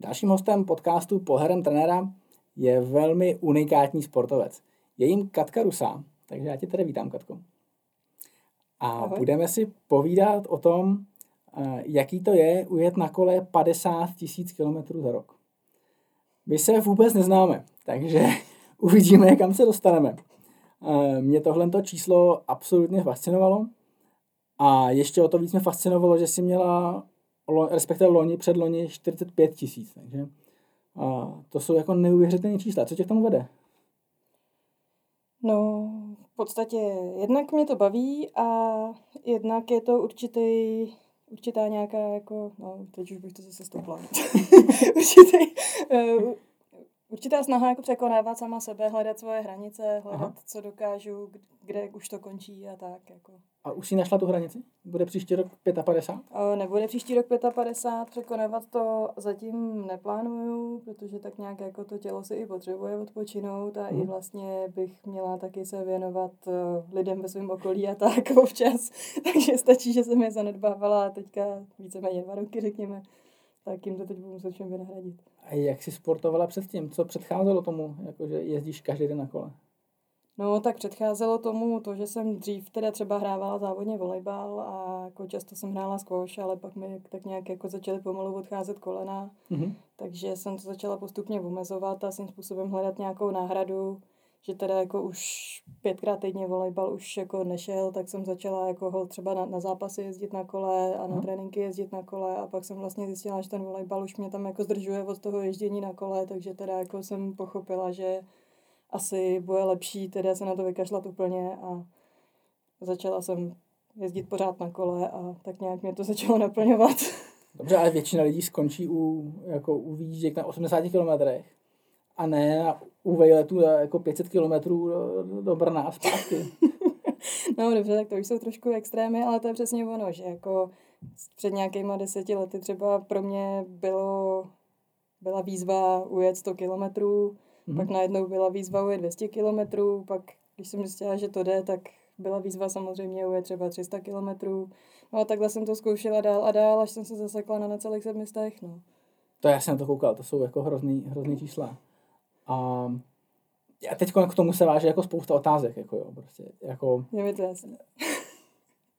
Dalším hostem podcastu Poherem trenéra je velmi unikátní sportovec. Je jim Katka Rusá, takže já tě tady vítám, Katko. A Ahoj. budeme si povídat o tom, eh, jaký to je ujet na kole 50 tisíc kilometrů za rok. My se vůbec neznáme, takže uvidíme, kam se dostaneme. Eh, mě tohle číslo absolutně fascinovalo a ještě o to víc mě fascinovalo, že si měla, respektive loni, před loni 45 tisíc. Takže a to jsou jako neuvěřitelné čísla. Co tě k tomu vede? No, v podstatě jednak mě to baví a jednak je to určitý, určitá nějaká jako, no, teď už bych to zase stopla. určitý, uh, určitá snaha jako překonávat sama sebe, hledat svoje hranice, hledat, Aha. co dokážu, kde už to končí a tak. Jako. A už si našla tu hranici? Bude příští rok 55? O, nebude příští rok 55, překonávat to zatím neplánuju, protože tak nějak jako to tělo si i potřebuje odpočinout a hmm. i mhm. vlastně bych měla taky se věnovat lidem ve svém okolí a tak občas. Takže stačí, že jsem je zanedbávala teďka víceméně dva roky, řekněme tak jim to teď budu muset všem vynahradit. A jak jsi sportovala předtím? Co předcházelo tomu, jako že jezdíš každý den na kole? No, tak předcházelo tomu to, že jsem dřív teda třeba hrávala závodně volejbal a jako často jsem hrála squash, ale pak mi tak nějak jako začaly pomalu odcházet kolena, mm-hmm. takže jsem to začala postupně omezovat a svým způsobem hledat nějakou náhradu že teda jako už pětkrát týdně volejbal už jako nešel, tak jsem začala jako hol třeba na, na zápasy jezdit na kole a na hmm. tréninky jezdit na kole a pak jsem vlastně zjistila, že ten volejbal už mě tam jako zdržuje od toho ježdění na kole, takže teda jako jsem pochopila, že asi bude lepší teda se na to vykašlat úplně a začala jsem jezdit pořád na kole a tak nějak mě to začalo naplňovat. Dobře, ale většina lidí skončí u, jako u výjížděk na 80 kilometrech a ne u vejletu jako 500 kilometrů do, do Brna a zpátky. no dobře, tak to už jsou trošku extrémy, ale to je přesně ono, že jako před nějakýma deseti lety třeba pro mě bylo, byla výzva ujet 100 kilometrů, mm-hmm. pak najednou byla výzva ujet 200 kilometrů, pak když jsem zjistila, že to jde, tak byla výzva samozřejmě ujet třeba 300 kilometrů. No a takhle jsem to zkoušela dál a dál, až jsem se zasekla na necelých sedmistech, no. To já jsem to koukal, to jsou jako hrozný, hrozný čísla. A a teď k tomu se váže jako spousta otázek, jako jo, prostě, jako... Je mi to jasné.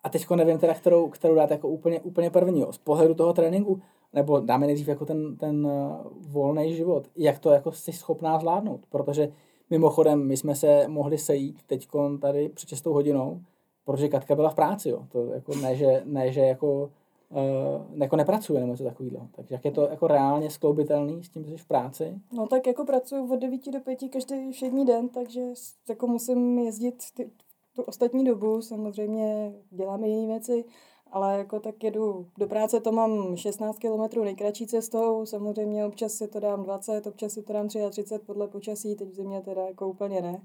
A teď nevím teda, kterou, kterou dát jako úplně, úplně první, jo. z pohledu toho tréninku, nebo dáme nejdřív jako ten, ten uh, volný život, jak to jako jsi schopná zvládnout, protože mimochodem my jsme se mohli sejít teď tady před 6 hodinou, protože Katka byla v práci, jo. To jako ne, že, ne, že jako uh, jako nepracuje nebo něco takového. Takže jak je to jako reálně skloubitelný s tím, že jsi v práci? No tak jako pracuji od 9 do 5 každý všední den, takže jako musím jezdit ty, tu ostatní dobu, samozřejmě dělám jiné věci, ale jako tak jedu do práce, to mám 16 km nejkratší cestou, samozřejmě občas si to dám 20, občas si to dám 33 podle počasí, teď v zimě teda jako úplně ne.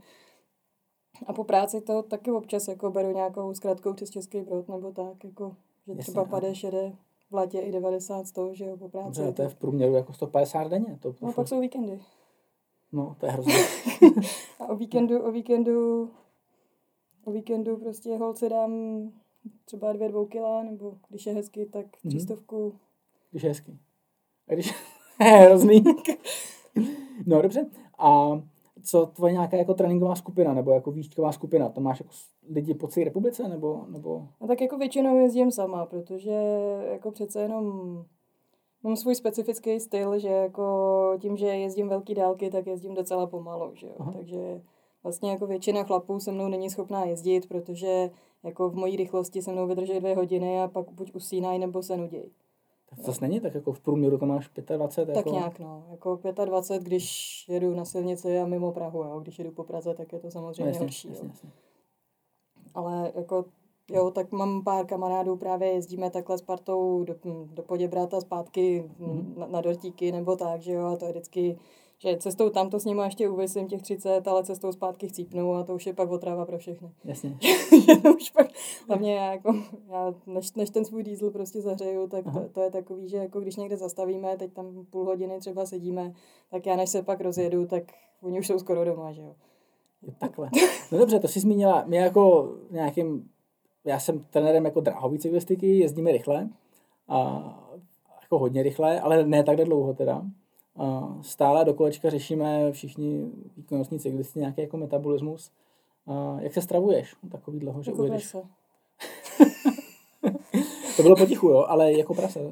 A po práci to taky občas jako beru nějakou zkrátkou přes Český brod nebo tak, jako že Jasně, třeba padeš, jede v letě i 90, 100, že jo, po práci. Dobře, to je v průměru jako 150 denně. To, no, pak jsou víkendy. No, to je hrozně. a o víkendu, o víkendu, o víkendu prostě holce dám třeba dvě, dvou kila, nebo když je hezky, tak mhm. třístovku. Mm-hmm. Když je hezky. A když je hrozný. no dobře. A co tvoje nějaká jako tréninková skupina nebo jako výšková skupina? To máš jako lidi po celé republice nebo, nebo? No tak jako většinou jezdím sama, protože jako přece jenom mám svůj specifický styl, že jako tím, že jezdím velký dálky, tak jezdím docela pomalu, že jo? takže vlastně jako většina chlapů se mnou není schopná jezdit, protože jako v mojí rychlosti se mnou vydrží dvě hodiny a pak buď usínají nebo se nudějí. Tak to není tak jako v průměru to máš 25? Tak jako... nějak no, jako 25, když jedu na silnici a mimo Prahu, jo. když jedu po Praze, tak je to samozřejmě no, jasně, horší. Jasně, jasně. Ale jako Jo, tak mám pár kamarádů, právě jezdíme takhle s partou do, do Poděbrata zpátky mm-hmm. na, na dortíky nebo tak, že jo, a to je vždycky že cestou tam to s nimi ještě uvisím těch 30, ale cestou zpátky chcípnu a to už je pak otrava pro všechny. Jasně. už pak, hlavně já, jako, já než, než, ten svůj diesel prostě zahřeju, tak to, to, je takový, že jako když někde zastavíme, teď tam půl hodiny třeba sedíme, tak já než se pak rozjedu, tak oni už jsou skoro doma, že jo. Takhle. No dobře, to jsi zmínila. My jako nějakým, já jsem trenérem jako dráhový cyklistiky, jezdíme rychle, a jako hodně rychle, ale ne takhle dlouho teda. Uh, stále do kolečka řešíme všichni výkonnostní cyklisti nějaký jako metabolismus. Uh, jak se stravuješ? Takový dlouho, že jako ujedeš. to bylo potichu, jo, ale jako prase.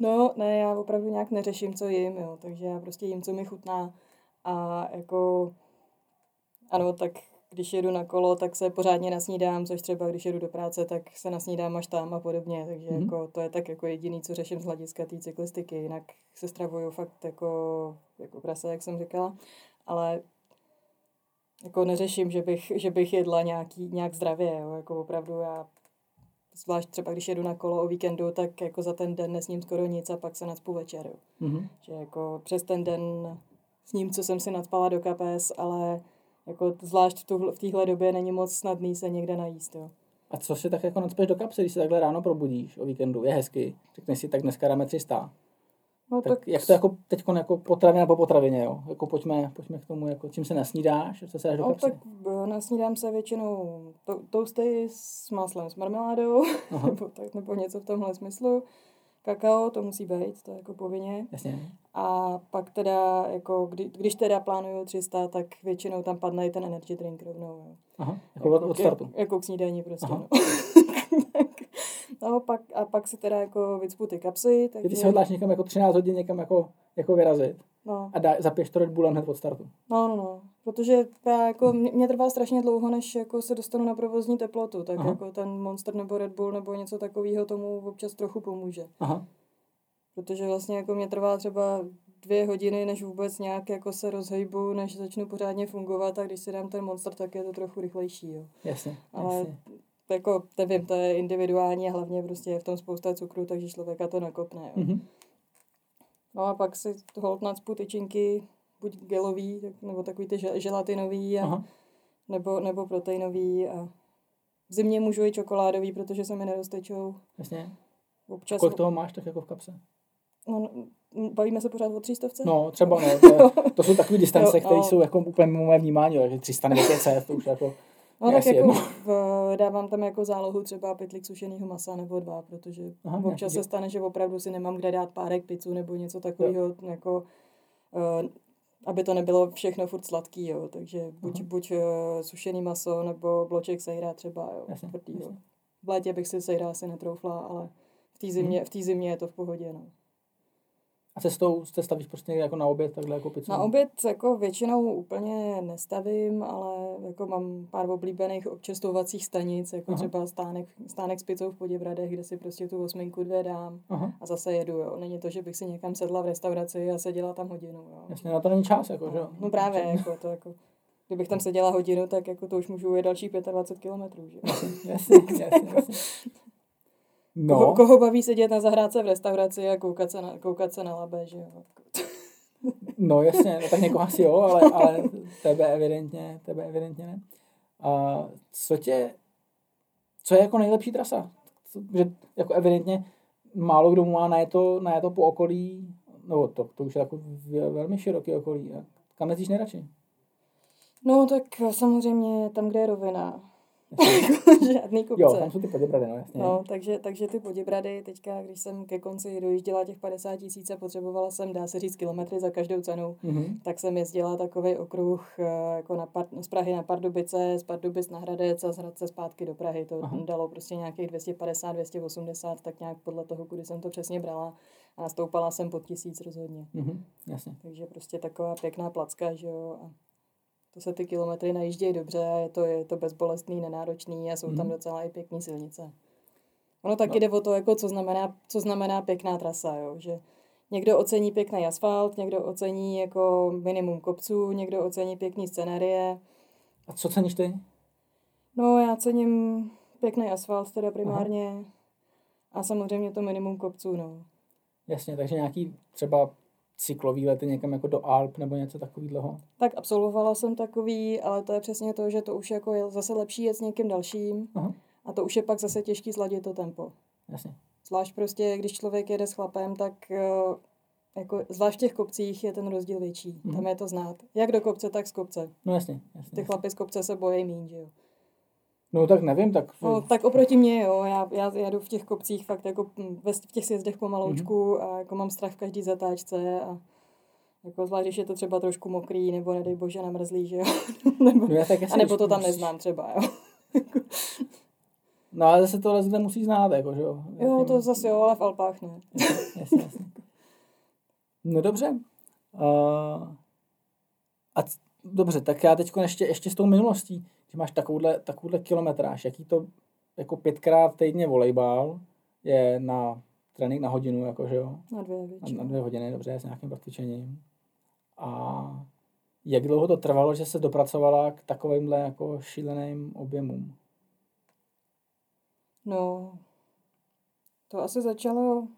no, ne, já opravdu nějak neřeším, co jim, jo, takže já prostě jim, co mi chutná. A jako, ano, tak když jedu na kolo, tak se pořádně nasnídám, což třeba když jedu do práce, tak se nasnídám až tam a podobně, takže mm-hmm. jako, to je tak jako jediný, co řeším z hlediska té cyklistiky, jinak se stravuju fakt jako, jako prase, jak jsem říkala, ale jako neřeším, že bych, že bych jedla nějaký, nějak zdravě, jo, jako opravdu já zvlášť třeba když jedu na kolo o víkendu, tak jako za ten den nesním skoro nic a pak se nacpu večer. Mm-hmm. Že jako přes ten den s ním, co jsem si nadpala do kapes, ale jako zvlášť v, téhle době není moc snadný se někde najíst, jo. A co si tak jako nadspeš do kapsy, když se takhle ráno probudíš o víkendu? Je hezky. Řekneš si, tak dneska dáme 300. No, tak, tak, jak to jako teď jako potravina po potravině, jo? Jako pojďme, pojďme k tomu, jako čím se nasnídáš, co se dáš do no, kapsy? tak nasnídám se většinou to, toasty s máslem s marmeládou, nebo, tak, nebo něco v tomhle smyslu kakao, to musí být, to je jako povinně. Jasně. A pak teda, jako, kdy, když teda plánuju 300, tak většinou tam padne i ten energy drink rovnou. Jo. Aha, jako, jako od startu. Jako, jako k snídaní prostě, Aha. no. no, pak, a pak si teda jako vycpu ty kapsy. Takže... Ty si hodláš někam jako 13 hodin někam jako, jako vyrazit. No. A dá, zapiješ to Red Bullem hned od startu. No, no, no. Protože já jako, mě, mě trvá strašně dlouho, než jako se dostanu na provozní teplotu, tak Aha. jako ten Monster nebo Red Bull nebo něco takového tomu občas trochu pomůže. Aha. Protože vlastně jako mě trvá třeba dvě hodiny, než vůbec nějak jako se rozhejbu, než začnu pořádně fungovat a když si dám ten Monster, tak je to trochu rychlejší, jo. Jasně, Ale jasně. jako, nevím, to je individuální a hlavně prostě je v tom spousta cukru, takže člověka to nakopne, jo. Mm-hmm. No a pak si hold nacpu tyčinky, buď gelový, tak, nebo takový ty želatinový, a, nebo, nebo proteinový a v zimě můžu i čokoládový, protože se mi neroztečou. Jasně. Občas... Kolik toho máš tak jako v kapse? No, bavíme se pořád o třístovce? No, třeba no. To, to jsou takové distance, které jsou jako úplně mimo moje vnímání, takže 300 nebo 500, to už jako No tak jako v, dávám tam jako zálohu třeba pytlik sušeného masa nebo dva, protože Aha, občas se stane, že opravdu si nemám kde dát párek pizzu nebo něco takového, jako, uh, aby to nebylo všechno furt sladký, jo. takže buď, buď uh, sušený maso nebo bloček sejra třeba, jo, jasně, Jasně. V létě bych si sejra asi netroufla, ale v té zimě, hmm. v zimě je to v pohodě, no. A cestou se stavíš prostě jako na oběd, takhle jako pizzu? Na oběd jako většinou úplně nestavím, ale jako mám pár oblíbených občestovacích stanic, jako Aha. třeba stánek, stánek s pizzou v Poděbradech, kde si prostě tu osminku dvě dám Aha. a zase jedu, jo. Není to, že bych si někam sedla v restauraci a seděla tam hodinu, jo. Jasně, na to není čas, jako, že No, no právě, jako to jako Kdybych tam seděla hodinu, tak jako to už můžu jet další 25 kilometrů, že? Jasně, jasně, jasně. No. Koho, koho baví sedět na zahrádce v restauraci a koukat se na, koukat se na labe, že jo? no jasně, no tak někoho asi jo, ale, ale tebe evidentně, tebe evidentně ne. A co tě, co je jako nejlepší trasa? Že jako evidentně málo kdo má na to, na to po okolí, no to, to už je jako velmi široký okolí. Kam jezdíš nejradši? No tak samozřejmě tam, kde je rovina Žádný kupce. Jo, tam jsou ty poděbrady, no jasně. No, takže, takže ty poděbrady, teďka, když jsem ke konci dojížděla těch 50 tisíc a potřebovala jsem, dá se říct, kilometry za každou cenu, mm-hmm. tak jsem jezdila takový okruh eh, jako na Par- z Prahy na Pardubice, z Pardubic na Hradec a z Hradce zpátky do Prahy. To Aha. dalo prostě nějakých 250, 280, tak nějak podle toho, kudy jsem to přesně brala. A nastoupala jsem pod tisíc rozhodně. Mm-hmm, jasně. Takže prostě taková pěkná placka, že jo. A to se ty kilometry najíždějí dobře a je to, je to bezbolestný, nenáročný a jsou mm. tam mhm. docela i pěkné silnice. Ono taky no. jde o to, jako co, znamená, co znamená pěkná trasa, jo? že někdo ocení pěkný asfalt, někdo ocení jako minimum kopců, někdo ocení pěkný scenérie. A co ceníš ty? No já cením pěkný asfalt teda primárně Aha. a samozřejmě to minimum kopců, no. Jasně, takže nějaký třeba cyklový lety někam jako do Alp nebo něco takového? Tak absolvovala jsem takový, ale to je přesně to, že to už jako je zase lepší jet s někým dalším Aha. a to už je pak zase těžký sladit to tempo. Jasně. Zvlášť prostě, když člověk jede s chlapem, tak eh, jako, zvlášť v těch kopcích je ten rozdíl větší. Mm. Tam je to znát. Jak do kopce, tak z kopce. No jasně. jasně Ty chlapy z kopce se bojí míň, že jo. No tak nevím, tak... No, tak oproti mě, jo, já, já jedu v těch kopcích fakt jako ve, v těch sjezdech pomaloučku mm-hmm. a jako mám strach v každý zatáčce a jako zvlášť, když je to třeba trošku mokrý, nebo nedej bože namrzlý, že jo. nebo, no, tak a nebo to tam neznám třeba, jo. no ale zase tohle zde musí znát, jako, že jo. Jo, to zase jo, ale v Alpách ne. jasně, jasně. No dobře. Uh, a c- dobře, tak já teď ještě, ještě s tou minulostí, ty máš takovouhle, takovouhle kilometráž, jaký to jako pětkrát týdně volejbal je na trénink na hodinu, jako, že jo? Na dvě Na, na dvě hodiny, dobře, s nějakým procvičením. A jak dlouho to trvalo, že se dopracovala k takovýmhle jako šíleným objemům? No, to asi začalo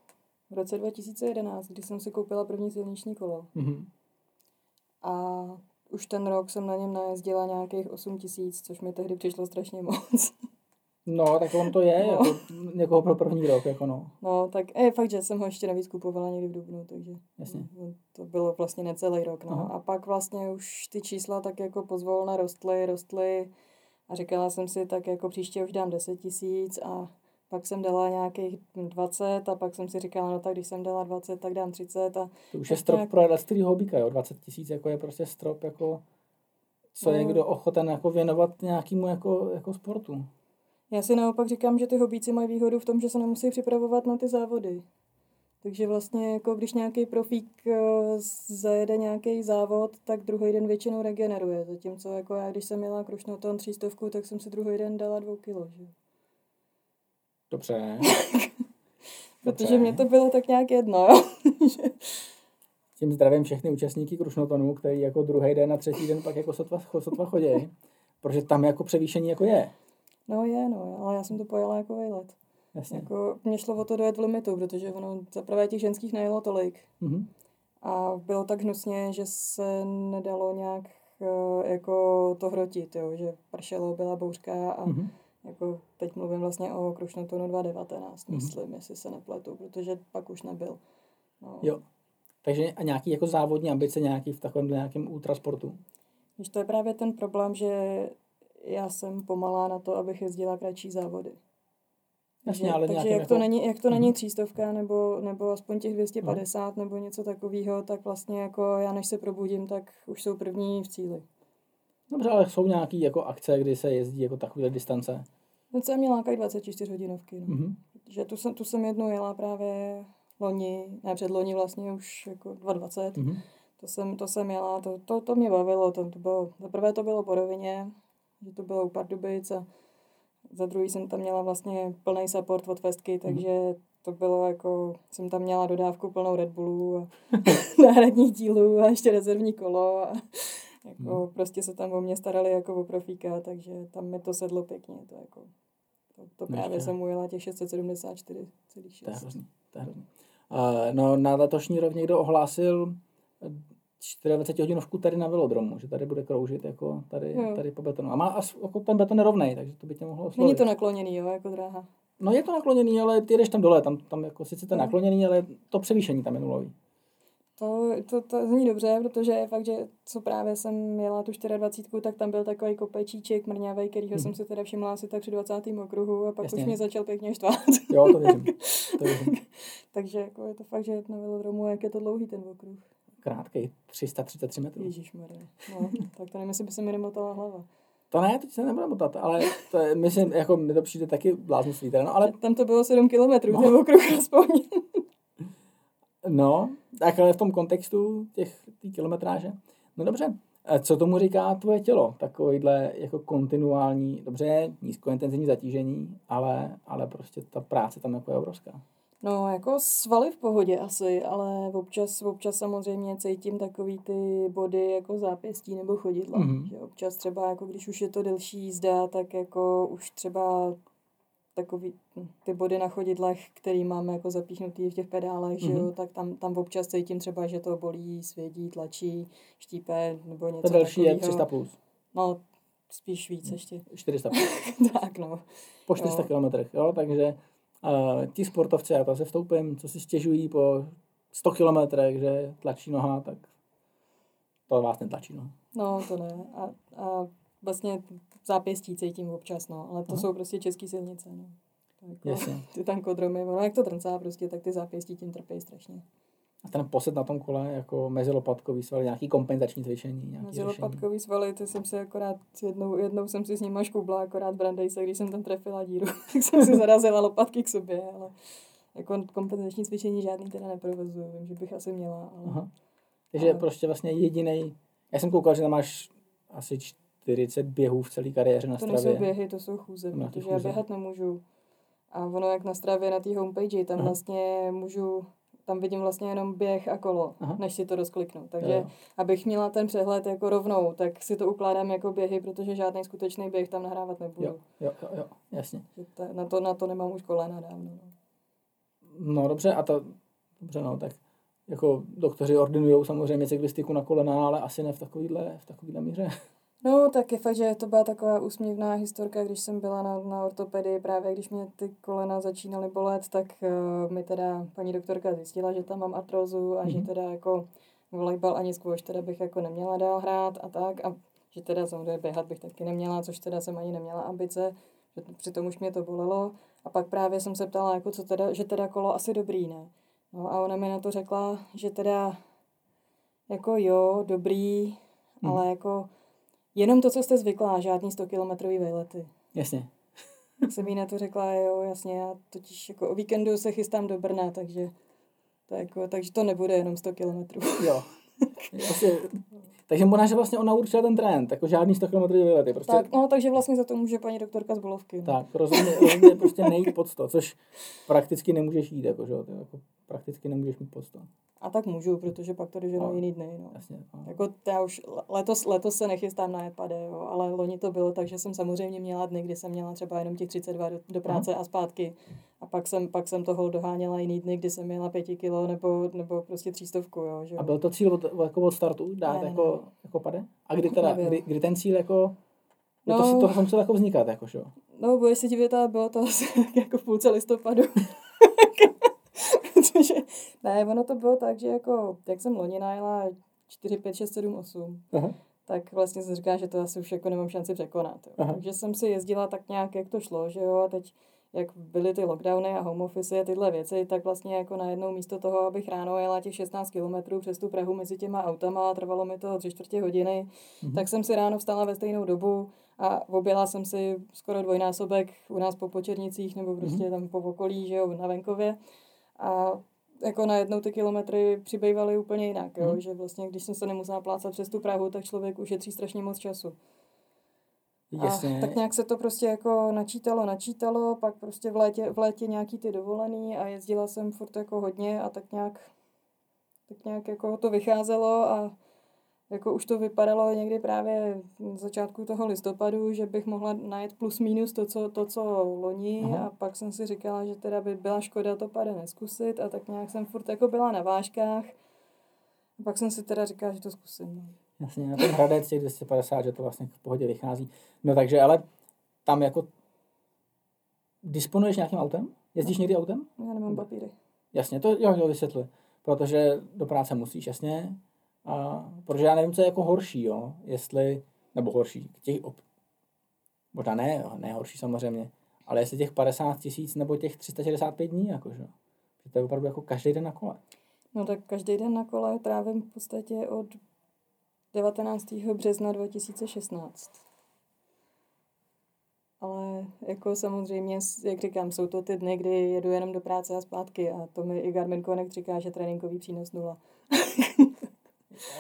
v roce 2011, kdy jsem si koupila první silniční kolo. Mm-hmm. A už ten rok jsem na něm najezdila nějakých 8 tisíc, což mi tehdy přišlo strašně moc. No, tak on to je, no. jako někoho pro první rok, jako no. No, tak je fakt, že jsem ho ještě navíc kupovala někdy v Dubnu, takže Jasně. To bylo vlastně necelý rok, no. Aha. A pak vlastně už ty čísla tak jako pozvolna rostly, rostly a říkala jsem si, tak jako příště už dám 10 tisíc a pak jsem dala nějakých 20 a pak jsem si říkala, no tak když jsem dala 20, tak dám 30 a... To už je strop nějak... pro elektrického hobíka, jo, 20 tisíc jako je prostě strop jako co no. je kdo ochoten jako věnovat nějakému jako, jako sportu. Já si naopak říkám, že ty hobíci mají výhodu v tom, že se nemusí připravovat na ty závody. Takže vlastně, jako když nějaký profík eh, zajede nějaký závod, tak druhý den většinou regeneruje. Zatímco jako já, když jsem měla krušnoton třístovku, tak jsem si druhý den dala dvou kilo. Že? Dobře. Protože mě to bylo tak nějak jedno, jo. Tím zdravím všechny účastníky Krušnotonu, který jako druhý den a třetí den pak jako sotva, sotva chodí. Protože tam jako převýšení jako je. No je, no, ale já jsem to pojela jako vejlet. Jasně. Jako, mě šlo o to dojet v limitu, protože ono za prvé těch ženských nejelo tolik. Mm-hmm. A bylo tak hnusně, že se nedalo nějak eh, jako to hrotit, jo, že pršelo, byla bouřka a mm-hmm. Jako teď mluvím vlastně o Krušnotonu 2019, mm-hmm. myslím, jestli se nepletu, protože pak už nebyl. No. Jo. Takže a nějaký jako závodní ambice nějaký v takovém nějakém ultrasportu? Víš, to je právě ten problém, že já jsem pomalá na to, abych jezdila kratší závody. Jasně, ale takže jak, jako... to není, jak to není mhm. třístovka nebo, nebo aspoň těch 250 no. nebo něco takového, tak vlastně jako já než se probudím, tak už jsou první v cíli. Dobře, ale jsou nějaké jako akce, kdy se jezdí jako takové distance? No jsem měla nějaké 24 hodinovky. No. Mm-hmm. Že tu jsem, tu jsem jednou jela právě loni, ne předloni vlastně už jako 220. Mm-hmm. To jsem, to jsem jela, to, to, to mě bavilo, to, to bylo, za prvé to bylo po rovině, že to bylo u Pardubic a za druhý jsem tam měla vlastně plný support od Festky, mhm. takže mm. to bylo jako, jsem tam měla dodávku plnou Red Bullů a náhradních dílů a ještě rezervní kolo a jako mm. prostě se tam o mě starali jako o profíka, takže tam mi to sedlo pěkně, to jako, to, to právě Ještě. jsem ujela těch 674,6. To je hrozný, to je hrozný. Uh, no na letošní rok někdo ohlásil 24 hodinovku tady na velodromu, že tady bude kroužit jako tady, jo. tady po betonu. A má as, jako ten beton nerovnej, takže to by tě mohlo oslovit. Není to nakloněný, jo, jako dráha. No je to nakloněný, ale ty jdeš tam dole, tam, tam jako sice to no. nakloněný, ale to převýšení tam je nulový. To, to, to zní dobře, protože je fakt, že co právě jsem měla tu 24, tak tam byl takový kopečíček mrňavý, kterýho hmm. jsem si teda všimla asi tak při 20. okruhu a pak Jasně. už mě začal pěkně štvát. Jo, to věřím. To věřím. Takže jako je to fakt, že na velodromu, jak je to dlouhý ten okruh krátký, 333 metrů. Ježišmarja. No, tak to nevím, jestli by se mi nemotala hlava. To ne, teď se nebude motat, ale to je, myslím, jako mi to přijde taky bláznoství. Teda, no, ale... Tam to bylo 7 kilometrů, no. ten okruh aspoň. no, tak ale v tom kontextu těch tý kilometráže. No dobře, co tomu říká tvoje tělo? Takovýhle jako kontinuální, dobře, nízkointenzivní zatížení, ale, ale prostě ta práce tam jako je obrovská. No, jako svaly v pohodě asi, ale občas, občas samozřejmě cítím takový ty body jako zápěstí nebo chodidla. Mm-hmm. Že občas třeba, jako když už je to delší jízda, tak jako už třeba takový ty body na chodidlech, který máme jako zapíchnutý v těch pedálech, mm-hmm. že jo, mhm. tak tam, tam občas cítím třeba, že to bolí, svědí, tlačí, štípe nebo něco To další je 300 plus. No, spíš víc ještě. 400 plus. tak no. Po 400 kilometrech, jo, takže a ti sportovci, já to se vstoupím, co si stěžují po 100 kilometrech, že tlačí noha, tak to vás netlačí noha. No, to ne. A, a vlastně zápěstí cítím občas, no, ale to Aha. jsou prostě české silnice, no. Jako, Jasně. Ty tankodromy, ono jak to trncá prostě, tak ty zápěstí tím trpějí strašně. A ten poset na tom kole, jako mezilopatkový svaly, nějaký kompenzační cvičení? Nějaký mezilopatkový svaly, ty jsem si akorát jednou, jednou jsem si s nima škubla, akorát Brandejse, když jsem tam trefila díru, tak jsem si zarazila lopatky k sobě, ale jako kompenzační cvičení žádný teda neprovozuju, vím, že bych asi měla. Ale... Aha. Takže ale... prostě vlastně jediný. Já jsem koukal, že tam máš asi 40 běhů v celé kariéře na to Stravě. To nejsou běhy, to jsou chůze, protože chůze. já běhat nemůžu. A ono jak na Stravě na té homepage, tam Aha. vlastně můžu tam vidím vlastně jenom běh a kolo, Aha. než si to rozkliknu. Takže jo. abych měla ten přehled jako rovnou, tak si to ukládám jako běhy, protože žádný skutečný běh tam nahrávat nebudu. Jo, jo, jo, jo jasně. Na to, na to nemám už kolena dávno. No. no dobře, a to, dobře no, tak jako doktoři ordinují samozřejmě cyklistiku na kolena, ale asi ne v takovýhle, v takovýhle míře. No, tak je fakt, že to byla taková úsměvná historka, když jsem byla na, na ortopedii, právě když mě ty kolena začínaly bolet, tak uh, mi teda paní doktorka zjistila, že tam mám artrózu a mm-hmm. že mhm. teda jako volejbal ani squash teda bych jako neměla dál hrát a tak a že teda samozřejmě běhat bych taky neměla, což teda jsem ani neměla ambice, že přitom už mě to bolelo a pak právě jsem se ptala, jako co teda, že teda kolo asi dobrý, ne? No a ona mi na to řekla, že teda jako jo, dobrý, mm. ale jako Jenom to, co jste zvyklá, žádný 100 kilometrový vejlety. Jasně. Tak jsem jí na to řekla, jo, jasně, já totiž jako o víkendu se chystám do Brna, takže to, jako, takže to nebude jenom 100 kilometrů. Jo. Vlastně, takže možná, že vlastně ona určila ten trend, jako žádný 100 km vylety. Prostě... Tak, no, takže vlastně za to může paní doktorka z Bolovky. No. Tak, rozhodně, rozhodně prostě nejít pod 100, což prakticky nemůžeš jít, jako, že? Jako, prakticky nemůžeš mít pod 100. A tak můžu, protože pak to doženou no, jiný dny. No. Jasně, no. Jako já už letos, letos se nechystám na epade, jo, ale loni to bylo tak, že jsem samozřejmě měla dny, kdy jsem měla třeba jenom těch 32 do, do práce Aha. a zpátky. A pak jsem, pak jsem toho doháněla jiný dny, kdy jsem měla pěti kilo nebo, nebo prostě třístovku. Jo, že? A byl to cíl od, jako od startu dát ne, jako, ne. jako pade? A kdy teda, kdy, kdy, ten cíl jako No, to, to, to muselo jako vznikat, jako, že? No, budeš se divit, ale bylo to asi jako v půlce listopadu. Protože, ne, ono to bylo tak, že jako, jak jsem loni najela 4, 5, 6, 7, 8, Aha. tak vlastně jsem říkala, že to asi už jako nemám šanci překonat. Jo. Takže jsem si jezdila tak nějak, jak to šlo, že jo, a teď jak byly ty lockdowny a home office a tyhle věci, tak vlastně jako najednou místo toho, abych ráno jela těch 16 kilometrů přes tu Prahu mezi těma autama a trvalo mi to tři čtvrtě hodiny, mm-hmm. tak jsem si ráno vstala ve stejnou dobu a objela jsem si skoro dvojnásobek u nás po Počernicích nebo prostě mm-hmm. tam po okolí, že jo, na venkově. A jako najednou ty kilometry přibývaly úplně jinak, jo? Mm. že vlastně když jsem se nemusela plácat přes tu Prahu, tak člověk ušetří strašně moc času. Jasně. A tak nějak se to prostě jako načítalo, načítalo, pak prostě v létě, v létě nějaký ty dovolený a jezdila jsem furt jako hodně a tak nějak, tak nějak jako to vycházelo a jako už to vypadalo někdy právě na začátku toho listopadu, že bych mohla najet plus minus to, co, to, co loni Aha. a pak jsem si říkala, že teda by byla škoda to pade neskusit a tak nějak jsem furt jako byla na vážkách. A pak jsem si teda říkala, že to zkusím. Jasně, na ten Hradec těch 250, že to vlastně v pohodě vychází. No takže, ale tam jako disponuješ nějakým autem? Jezdíš no. někdy autem? Já nemám papíry. Jasně, to jo, jo, vysvětluji. Protože do práce musíš, jasně. A, protože já nevím, co je jako horší, jo. Jestli, nebo horší, těch, op, možná ne, ne horší samozřejmě, ale jestli těch 50 tisíc nebo těch 365 dní, jakože. To je opravdu jako každý den na kole. No tak každý den na kole trávím v podstatě od 19. března 2016. Ale jako samozřejmě, jak říkám, jsou to ty dny, kdy jedu jenom do práce a zpátky a to mi i Garmin Connect říká, že tréninkový přínos nula.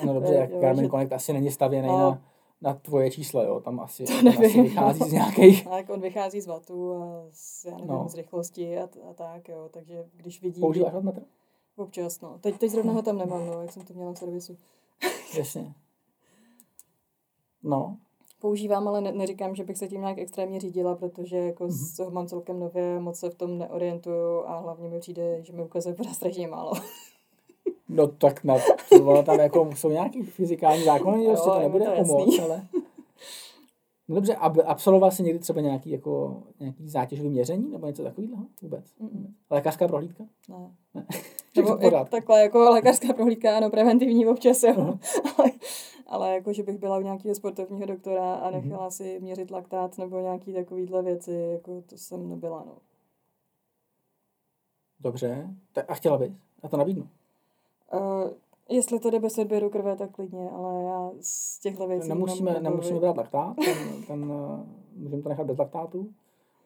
no dobře, jak jo, Garmin že... Connect asi není stavěný no. na, na tvoje číslo, jo, tam asi, tam asi vychází z nějakých... Tak on vychází z vatu a z, já nevím, no. z rychlosti a, a tak, jo, takže když vidí... Používáš wattmetr? Občas, no. Teď, teď zrovna ho tam nemám, no, jak jsem to měla v servisu. Jasně. No. Používám, ale ne, neříkám, že bych se tím nějak extrémně řídila, protože jako mm-hmm. ho mám celkem nově, moc se v tom neorientuju a hlavně mi přijde, že mi ukazuje pořád strašně málo. No tak na, to, tam jako jsou nějaký fyzikální zákony, že to nebude to pomoc, ale... No dobře, a absolvoval jsi někdy třeba nějaký, jako, nějaký zátěžový měření nebo něco takového vůbec? Mm-mm. Lékařská prohlídka? Ne. ne. Nebo takhle jako lékařská prohlídka, ano, preventivní občas, jo. Uh-huh. ale, ale jako, že bych byla u nějakého sportovního doktora a Mhm. nechala si měřit laktát nebo nějaký takovýhle věci, jako to jsem nebyla, no. Dobře. A chtěla bys? Já to nabídnu. Uh, jestli to jde bez odběru krve, tak klidně, ale já z těchto věcí Nemusíme, mám nemusíme brát laktát, ten, ten, eh, můžeme to nechat bez laktátu.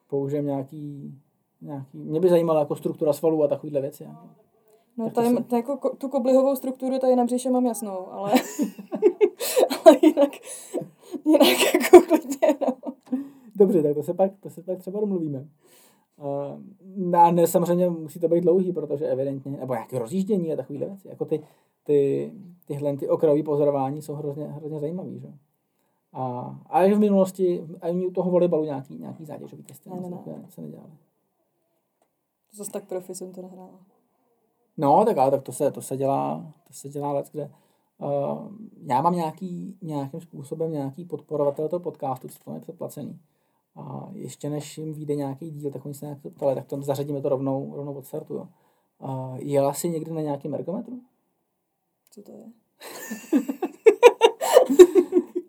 Použijeme nějaký, nějaký, mě by zajímala jako struktura svalů a takovýhle věci. jako. No Tak tady, to jako ko- tu koblihovou strukturu tady na břiše mám jasnou, ale, ale jinak, jinak jako klidně, no. Dobře, tak to se pak, to se pak třeba domluvíme. Uh, a ne, samozřejmě musí to být dlouhý, protože evidentně, nebo nějaké rozjíždění a takovýhle věci. Jako ty, ty, tyhle ty okrajové pozorování jsou hrozně, hrozně zajímavý, že? A, a i v minulosti, a i u toho volejbalu nějaký, nějaký zátěžový testy. Ne, ne, ne. se nedělali. Zase tak profi jsem to nehrála. No, tak ale tak to se, to se dělá, to se dělá let, kde uh, já mám nějaký, nějakým způsobem nějaký podporovatel toho podcastu, co to je předplacený. A ještě než jim vyjde nějaký díl, tak oni se nějak ptali, tak to zařadíme to rovnou, rovnou od startu. Jo. Uh, jela jsi někdy na nějakém ergometru? Co to je?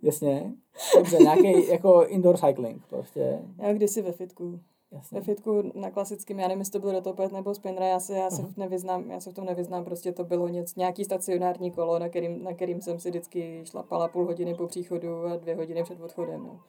Jasně. Dobře, nějaký jako indoor cycling prostě. Já kdysi ve fitku. Jasně. Ve fitku na klasickém, já nevím, jestli to bylo rotopet nebo spinra, já se, já se Aha. nevyznám, já se v tom nevyznám, prostě to bylo něco, nějaký stacionární kolo, na kterým, na kterým jsem si vždycky šlapala půl hodiny po příchodu a dvě hodiny před odchodem. No.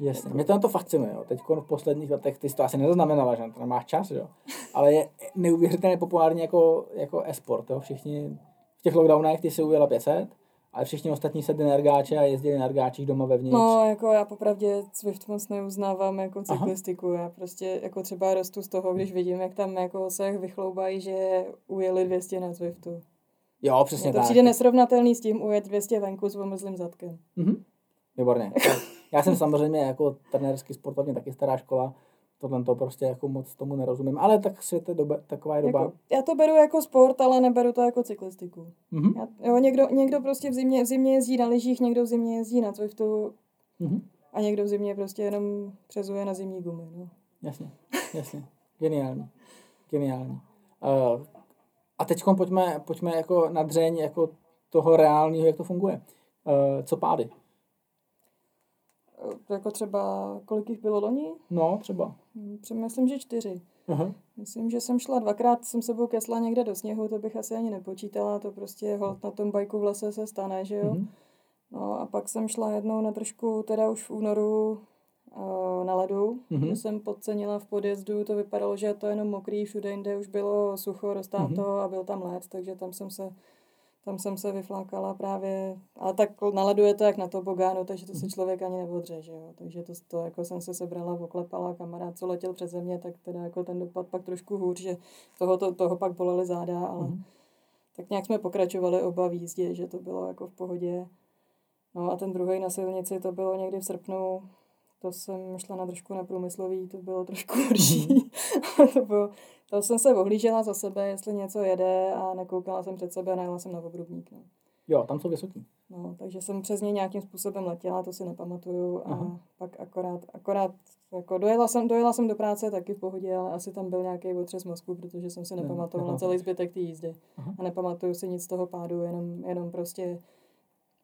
Jasně, mě to na to fascinuje. Jo. Teď v posledních letech, ty jsi to asi nezaznamenala, že to nemáš čas, jo. ale je neuvěřitelně populární jako, jako e-sport. Jo. Všichni v těch lockdownech ty si ujela 500, ale všichni ostatní sedli na ergáče a jezdili na ergáčích doma vevnitř. No, jako já popravdě Swift moc neuznávám jako Aha. cyklistiku. Já prostě jako třeba rostu z toho, když vidím, jak tam jako se vychloubají, že ujeli 200 na Swiftu. Jo, přesně Mně to tak. přijde nesrovnatelný s tím ujet 200 venku s omrzlým zadkem. Mhm. Výborně. Já jsem samozřejmě jako trenérsky sportovně taky stará škola, tohle to prostě jako moc tomu nerozumím, ale tak svět je doba, taková je doba. Jako, já to beru jako sport, ale neberu to jako cyklistiku. Mhm. Já, jo, někdo, někdo prostě v zimě, v zimě jezdí na lyžích, někdo v zimě jezdí na Zwiftu Mhm. a někdo v zimě prostě jenom přezuje na zimní gumy. No. Jasně, jasně. Geniální. Geniální. Uh, a teď pojďme, pojďme jako na dřeň jako toho reálného, jak to funguje. Uh, co pády? E, Jako třeba, kolik jich bylo loni? No, třeba. Hm, pře- Myslím, že čtyři. Aha. Myslím, že jsem šla dvakrát, jsem sebou kesla někde do sněhu, to bych asi ani nepočítala, to prostě hold na tom bajku v lese se stane, že jo. Mhm. No a pak jsem šla jednou na trošku, teda už v únoru eh, na ledu, Mhm. mm-hmm. jsem podcenila v podjezdu, to vypadalo, že je to jenom mokrý, všude jinde už bylo sucho, Mhm. mm-hmm. a byl tam led, takže tam jsem se tam jsem se vyflákala právě, ale tak na ledu je to jak na tobogánu, takže to Mhm. se člověk ani neodře, že jo. Takže to, to jako jsem se sebrala, oklepala, kamarád, co letěl před země, tak teda jako ten dopad pak trošku hůř, že toho, to, toho pak bolely záda, ale Mhm. tak nějak jsme pokračovali oba v jízdě, že to bylo jako v pohodě. No a ten druhý na silnici, to bylo někdy v srpnu, to jsem šla na trošku na průmyslový, to bylo trošku horší. to, bylo, to jsem se ohlížela za sebe, jestli něco jede a nekoukala jsem před sebe a najela jsem na obrubník. No. Jo, tam jsou vysoký. No, takže jsem přes něj nějakým způsobem letěla, to si nepamatuju a Aha. pak akorát, akorát jako dojela jsem, dojela jsem do práce taky v pohodě, ale asi tam byl nějaký otřes mozku, protože jsem si Ne, nepamatovala celý zbytek té jízdy. Aha. A nepamatuju si nic z toho pádu, jenom, jenom prostě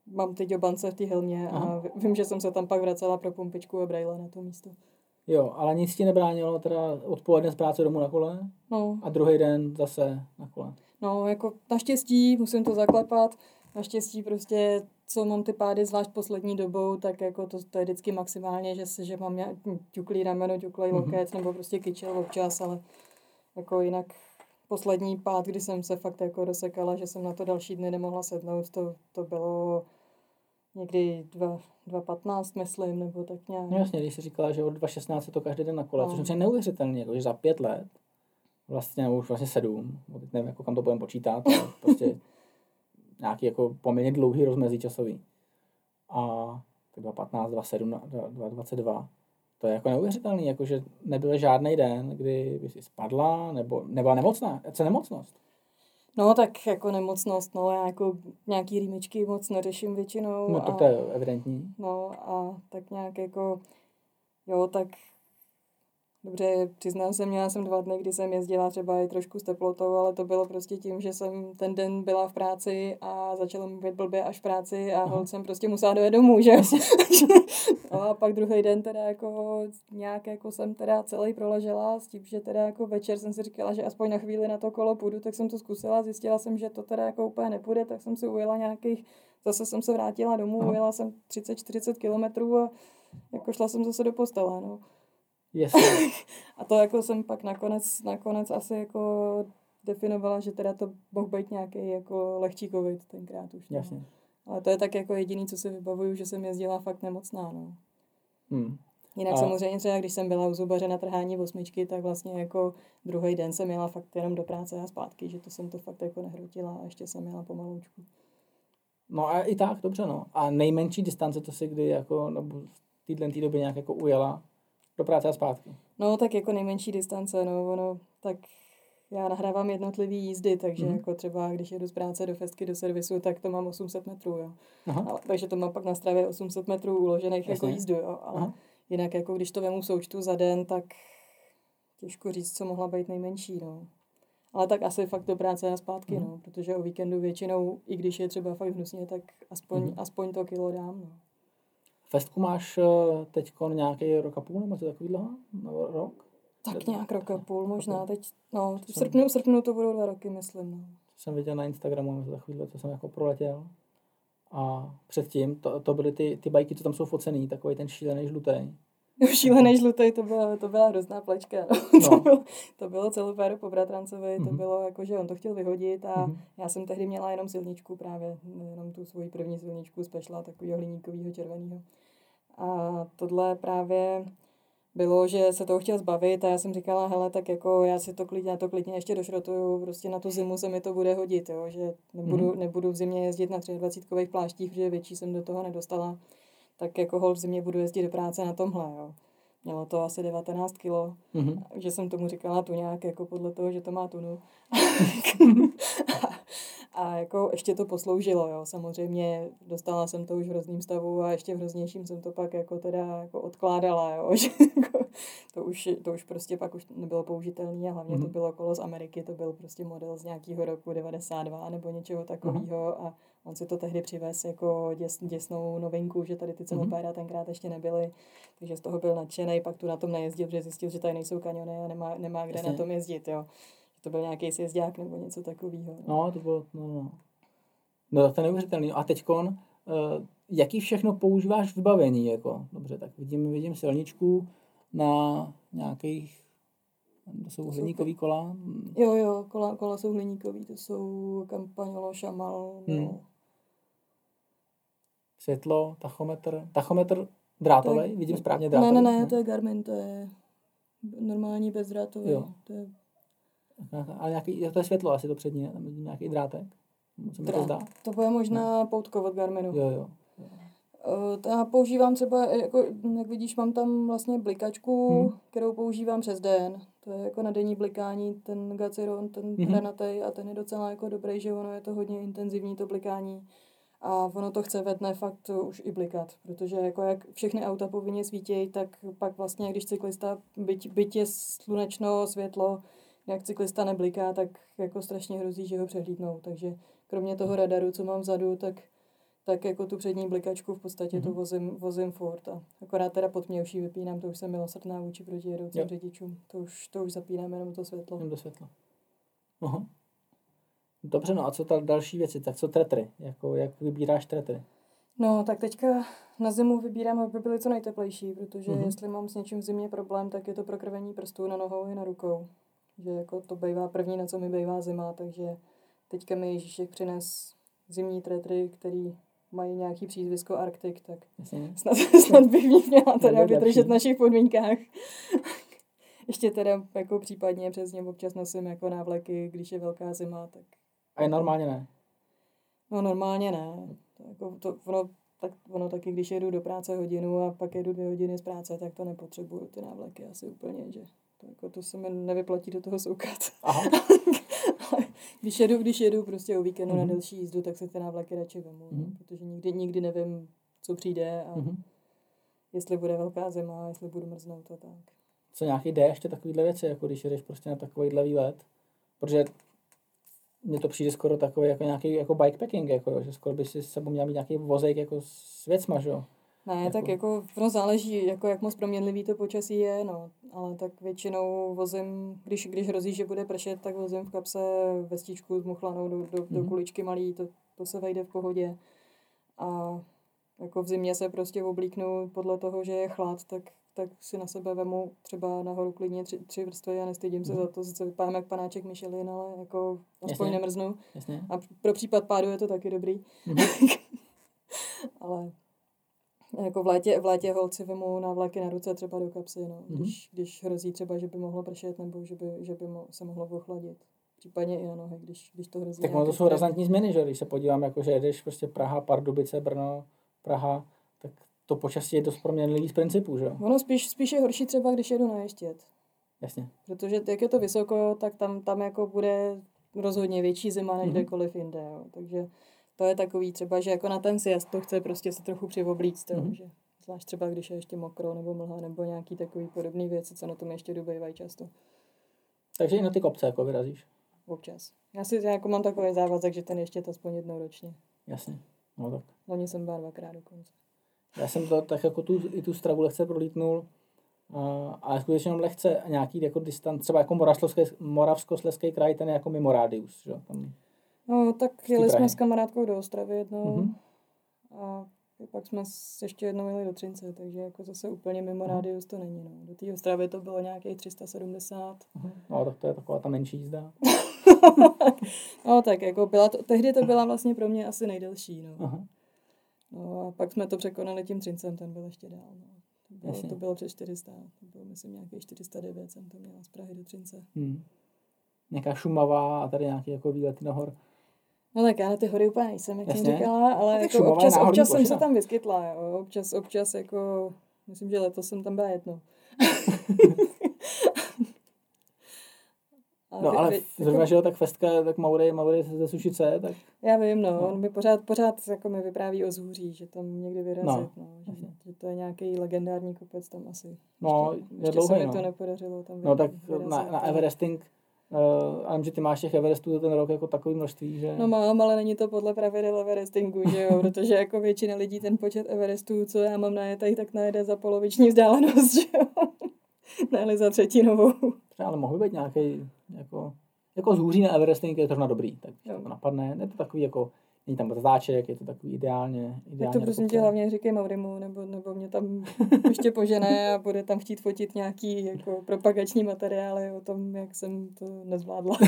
mám ty děbance v té helmě a Aha. vím, že jsem se tam pak vracela pro pumpičku a brejla na to místo. Jo, ale nic ti nebránilo teda odpoledne z práce domů na kole No, a druhý den zase na kole. no, jako naštěstí, musím to zaklepat, naštěstí prostě, co mám ty pády, zvlášť poslední dobou, tak jako to, to je vždycky maximálně, že, se, že mám ťuklý rameno, ťuklý Mhm. loket, nebo prostě kyčel občas, ale jako jinak poslední pád, kdy jsem se fakt jako rozsekala, že jsem na to další dny nemohla sednout, to, to bylo někdy dva- 2.15, myslím, nebo tak nějak. No jasně, když jsi říkala, že od 2016 je to každý den na kole, No. což je neuvěřitelné, jako, že za pět let, vlastně, nebo už vlastně sedm, teď nevím, jako kam to budeme počítat, ale prostě nějaký jako poměrně dlouhý rozmezí časový. A tak 2015, 2017, 2022, to je jako neuvěřitelný, jako že nebyl žádný den, kdy by si spadla, nebo nebyla nemocná, co nemocnost. No tak jako nemocnost, no já jako nějaký rýmičky moc neřeším většinou. No to, a, to je evidentní. No a tak nějak jako, jo, tak Dobře, přiznám se, měla jsem dva dny, kdy jsem jezdila třeba i trošku s teplotou, ale to bylo prostě tím, že jsem ten den byla v práci a začalo mi být blbě až v práci a hol jsem prostě musela dojet domů, že no a pak druhý den teda jako nějak jako jsem teda celý proležela s tím, že teda jako večer jsem si říkala, že aspoň na chvíli na to kolo půjdu, tak jsem to zkusila, zjistila jsem, že to teda jako úplně nepůjde, tak jsem si ujela nějakých, zase jsem se vrátila domů, ujela jsem 30-40 kilometrů a jako šla jsem zase do postele, no. Yes. a to jako jsem pak nakonec, nakonec asi jako definovala, že teda to mohl být nějaký jako lehčí covid tenkrát už. No. Jasně. Ale to je tak jako jediný, co si vybavuju, že jsem jezdila fakt nemocná, no. Hmm. Jinak a... samozřejmě třeba, když jsem byla u zubaře na trhání osmičky, tak vlastně jako druhý den jsem jela fakt jenom do práce a zpátky, že to jsem to fakt jako nehrotila a ještě jsem jela pomaloučku. No a i tak, dobře no. A nejmenší distance to si kdy jako, nebo v této době nějak jako ujela do práce a zpátky? No, tak jako nejmenší distance, no, ono, tak já nahrávám jednotlivý jízdy, takže mm-hmm. jako třeba, když jedu z práce do festky, do servisu, tak to mám 800 metrů, jo. Aha. Ale, takže to mám pak na stravě 800 metrů uložených jako Jasně. jako jízdu, jo. Ale Aha. jinak jako když to vemu součtu za den, tak těžko říct, co mohla být nejmenší, no. Ale tak asi fakt do práce a zpátky, mm-hmm. no, protože o víkendu většinou, i když je třeba fakt hnusně, tak aspoň, mm-hmm. aspoň to kilo dám, no. Festku máš eh, teď nějaký rok a půl nebo to takový dlouho? Nebo rok? Tak nějak rok a půl možná. Teď, no, v srpnu, v srpnu to budou dva roky, myslím. No. Jsem viděl na Instagramu za chvíli, co jsem jako proletěl. A předtím to, to byly ty, ty bajky, co tam jsou focený, takový ten šílený žlutý. Šílený žlutý, to byla, to byla hrozná plečka. No. to, bylo, to bylo celou péru po bratrancovi, mm-hmm. to mhm. bylo jako, že on to chtěl vyhodit a mm-hmm. já jsem tehdy měla jenom silničku právě, jenom tu svoji první silničku spešla, takového hliníkového červeného. A tohle právě bylo, že se toho chtěl zbavit a já jsem říkala, hele, tak jako já si to klidně, to klidně ještě došrotuju, prostě na tu zimu se mi to bude hodit, jo, že nebudu, mm. nebudu v zimě jezdit na 23 pláštích, protože větší jsem do toho nedostala, tak jako hol v zimě budu jezdit do práce na tomhle, jo. Mělo to asi 19 kilo, mm-hmm. že jsem tomu říkala tu nějak jako podle toho, že to má tunu. A jako ještě to posloužilo, jo. Samozřejmě dostala jsem to už v hrozným stavu a ještě v hroznějším jsem to pak jako teda jako odkládala, jo. Že jako to, už, to už prostě pak už nebylo použitelné a hlavně mm-hmm. to mhm. bylo kolo z Ameriky, to byl prostě model z nějakého roku 92 nebo něčeho takového mm-hmm. a on si to tehdy přivez jako děs, děsnou novinku, že tady ty celopéra mm-hmm. tenkrát ještě nebyly, takže z toho byl nadšený, pak tu na tom nejezdil, protože zjistil, že tady nejsou kaniony a nemá, nemá kde Jasně. na tom jezdit, jo to byl nějaký sjezdák nebo něco takového. No. no, to bylo, no, no. No, to je neuvěřitelný. A teďkon, uh, jaký všechno používáš vybavení, jako? Dobře, tak vidím, vidím silničku na nějakých to jsou hliníkový kola? Jo, jo, kola, kola jsou hliníkový, to jsou kampaňolo, šamal, no. Hmm. Světlo, tachometr, tachometr drátový, vidím správně drátový? Ne, ne, ne, to je Garmin, to je normální bezdrátový. Jo. To je a nějaký, to je světlo asi to přední, tam vidím nějaký drátek. Drát. to zdá. To bude možná no. poutko od Garminu. Jo, jo. Uh, já používám třeba, jako, jak vidíš, mám tam vlastně blikačku, hmm. kterou používám přes den. To je jako na denní blikání, ten Gaceron, ten hmm. a ten je docela jako dobrý, že ono je to hodně intenzivní to blikání. A ono to chce ve dne fakt už i blikat, protože jako jak všechny auta povinně svítí, tak pak vlastně, když cyklista, byť, byť je slunečno, světlo, jak cyklista nebliká, tak jako strašně hrozí, že ho přehlídnou. Takže kromě toho radaru, co mám vzadu, tak, tak jako tu přední blikačku v podstatě mm-hmm. to mhm. vozím, vozím furt. A akorát teda pod mě už ji vypínám, to už jsem milosrdná vůči proti jedoucím řidičům. To už, to už zapínám jenom to světlo. Jenom to světlo. Aha. Dobře, no a co ta další věci? Tak co tretry? Jako, jak vybíráš tretry? No, tak teďka na zimu vybírám, aby byly co nejteplejší, protože mm-hmm. jestli mám s něčím v zimě problém, tak je to prokrvení prstů na nohou i na rukou že jako to bývá první, na co mi bývá zima, takže teďka mi Ježíšek přines zimní tretry, který mají nějaký přízvisko Arktik, tak snad, snad bych v nich měla teda vydržet v našich podmínkách. Ještě teda jako případně přes ně občas nosím jako návleky, když je velká zima, tak... A je normálně ne? No normálně ne. To, jako, to, ono, tak, ono taky, když jedu do práce hodinu a pak jedu dvě hodiny z práce, tak to nepotřebuju ty návleky asi úplně, že to, jako, to se mi nevyplatí do toho soukat. Aha. když, jedu, když jedu prostě o víkendu mm-hmm. na mhm. delší jízdu, tak se ty návlaky radši vemu, mm-hmm. protože nikdy, nikdy nevím, co přijde a mm-hmm. jestli bude velká zima, jestli budu mrznout a tak. co nějaký jde ještě takovýhle věci, jako když jdeš prostě na takovýhle výlet. Protože mně to přijde skoro takový jako nějaký jako bikepacking, jako, že skoro by si s sebou měl mít nějaký vozejk jako s věcma, že jo. Ne, jako... tak jako no záleží, jako jak moc proměnlivý to počasí je, no. Ale tak většinou vozím, když, když hrozí, že bude pršet, tak vozím v kapse vestičku zmuchlanou do, do, mm-hmm. do mhm. kuličky malý, to, to se vejde v pohodě. A jako v zimě se prostě oblíknu podle toho, že je chlad, tak, tak si na sebe vemu třeba nahoru klidně tři, tři vrstvy a nestydím se mm. za to, sice vypadám jak panáček Michelin, ale jako aspoň Jasně. nemrznu. Jasně. A pro případ pádu je to taky dobrý. Mm. ale jako v létě, v létě holci vemu na vlaky na ruce třeba do kapsy, no, mm. když, když hrozí třeba, že by mohlo pršet nebo že by, že by mo, se mohlo ochladit. Případně i na nohy, když, když to hrozí. Tak to jsou razantní změny, že když se podívám, jako že jedeš prostě Praha, Pardubice, Brno, Praha, tak to počasí je dost proměnlivý z principu, že Ono spíš, spíš je horší třeba, když jedu na ještět. Jasně. Protože jak je to vysoko, tak tam, tam jako bude rozhodně větší zima než mm-hmm. kdekoliv jinde, jo. Takže to je takový třeba, že jako na ten sjezd to chce prostě se trochu přivoblíct, mm-hmm. že zvlášť třeba, když je ještě mokro nebo mlha nebo nějaký takový podobný věci, co na tom ještě dobývají často. Takže i na ty kopce jako vyrazíš? Občas. Já si jako mám takový závazek, že ten ještě to aspoň jednou ročně. Jasně. No tak. Loni jsem byla dvakrát dokonce. Já jsem to tak jako tu, i tu stravu lehce prolítnul, uh, ale skutečně lehce nějaký jako distant, třeba jako Moravskosleský kraj, ten je jako mimo rádius, že? Tam No, tak jeli jsme s kamarádkou do Ostravy jednou mm-hmm. a pak jsme ještě jednou jeli do Třince, takže jako zase úplně mimo mm. rádius to není. No. Do té Ostravy to bylo nějakých 370. Mm. No, tak to je taková ta menší jízda. no, tak jako byla to, tehdy to byla vlastně pro mě asi nejdelší. No. Aha. no a pak jsme to překonali tím Třincem, ten byl ještě dál. No. To bylo, to bylo přes 400, to bylo myslím nějakých 409 jsem to měla z Prahy do Třince. Hmm. Nějaká šumavá a tady nějaký jako výlety nahor. No tak já na ty hory úplně nejsem, jak Jasně. jsem říkala, ale no, jako občas, občas jsem se tam vyskytla, jo. Občas, občas jako, myslím, že letos jsem tam byla jednou. no ale zrovna, jako... že jo, tak Festka, tak Maury, Maury ze Sušice, tak... Já vím, no, no. on mi pořád, pořád jako mi vypráví o zůří, že tam někdy vyrazit, no, no že, že, to je nějaký legendární kopec tam asi. No, ještě, je ještě dlouhý, se mi no. to nepodařilo tam No tak vyrazit, na, na Everesting a vím, že ty máš těch Everestů za ten rok jako takový množství, že... No mám, ale není to podle pravidel Everestingu, že jo, protože jako většina lidí ten počet Everestů, co já mám najetej, tak najede za poloviční vzdálenost, že jo. ne za třetinovou. Ale mohl být nějaký jako, jako zhůří na Everesting je zrovna dobrý, tak jo. to napadne. Je to takový jako není tam zatáček, je to takový ideálně. ideálně tak to prosím tě hlavně říkej Maurimu, nebo, nebo mě tam ještě požené a bude tam chtít fotit nějaký jako propagační materiály o tom, jak jsem to nezvládla.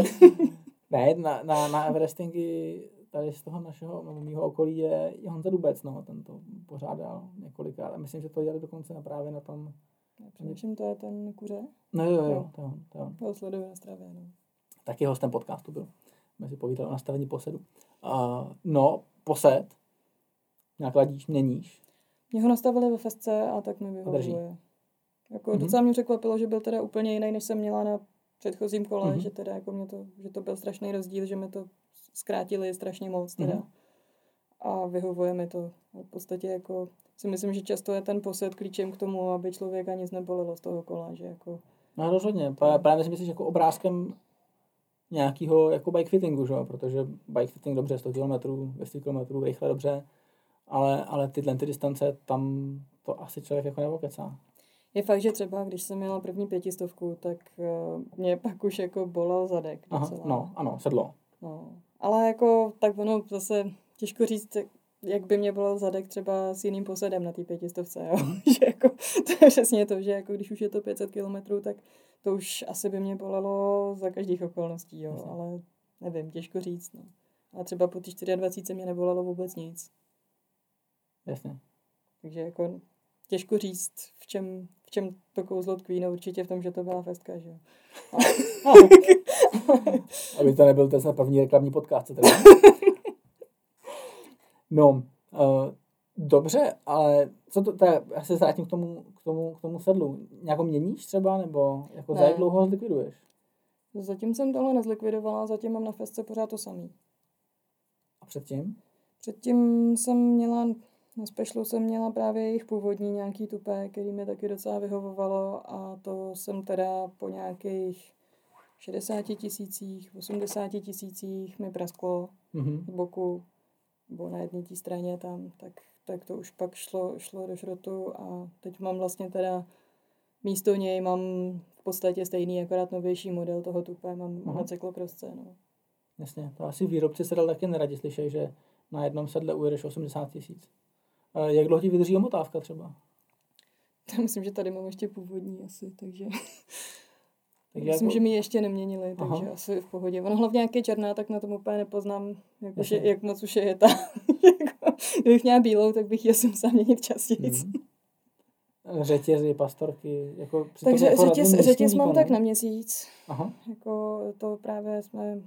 ne, na, na, na Everestingy tady z toho našeho, nebo mýho okolí je Honza Dubec, no, ten to pořádal několikrát a myslím, že to dělali dokonce na právě na tom. Přemýšlím, to je ten kuře? No jo, jo, jo. To, to. to sleduju na stravě, no. Taky hostem podcastu byl jsme si povídali o nastavení posedu. Uh, no, posed, nějak ladíš, měníš? Mě ho nastavili ve festce a tak mi vyhovuje. Jako mm-hmm. docela mě překvapilo, že byl teda úplně jiný, než jsem měla na předchozím kole, mm-hmm. že teda jako mě to, že to byl strašný rozdíl, že mi to zkrátili strašně moc teda. Mm-hmm. A vyhovuje mi to. V podstatě jako si myslím, že často je ten posed klíčem k tomu, aby člověka nic nebolelo z toho kola, že jako... No rozhodně, právě si myslíš jako obrázkem nějakého jako bike fittingu, že? protože bike fitting dobře, 100 km, 200 km, rychle dobře, ale, ale tyhle ty distance, tam to asi člověk jako nevokecá. Je fakt, že třeba, když jsem měla první pětistovku, tak uh, mě pak už jako bolel zadek Aha, no, ano, sedlo. No, ale jako, tak ono zase těžko říct, jak by mě bolel zadek třeba s jiným posedem na té pětistovce, jo? Že jako, to je přesně to, že jako když už je to 500 kilometrů, tak to už asi by mě bolelo za každých okolností, jo, Jasně. ale nevím, těžko říct, no. A třeba po té 24 mě nebolelo vůbec nic. Jasně. Takže jako těžko říct, v čem, v čem to kouzlo tkví, no určitě v tom, že to byla festka, že jo. Aby to nebyl ten první reklamní podcast, tady. No, uh, dobře, ale co to, tak, já se vrátím k tomu, k tomu, k tomu sedlu. Nějakou měníš třeba, nebo jako za jak dlouho ho zlikviduješ? Zatím jsem tohle nezlikvidovala, zatím mám na festce pořád to samý. A předtím? Předtím jsem měla Na specialu jsem měla právě jejich původní nějaký tupé, který mi taky docela vyhovovalo a to jsem teda po nějakých 60 tisících, 80 tisících mi prasklo mm-hmm. z boku, nebo na jedné té straně tam, tak, tak to už pak šlo, šlo do šrotu a teď mám vlastně teda místo něj mám v podstatě stejný, akorát novější model toho tupé mám Aha. na cyklokrosce. No. Jasně, to asi výrobci se taky neradi slyšet, že na jednom sedle ujedeš 80 tisíc. Jak dlouho ti vydrží omotávka třeba? Já myslím, že tady mám ještě původní asi, takže... Tak myslím, jako... že mi ještě neměnili, takže Aha. asi v pohodě. Ono hlavně jak je černá, tak na tom úplně nepoznám, jako, že, jak moc už je ta. Kdybych měla bílou, tak bych ji asi musela měnit častěji. Mm řetězy, pastorky. Jako Takže jako řetěz, řetěz mám tak na měsíc. Aha. Jako to právě jsme,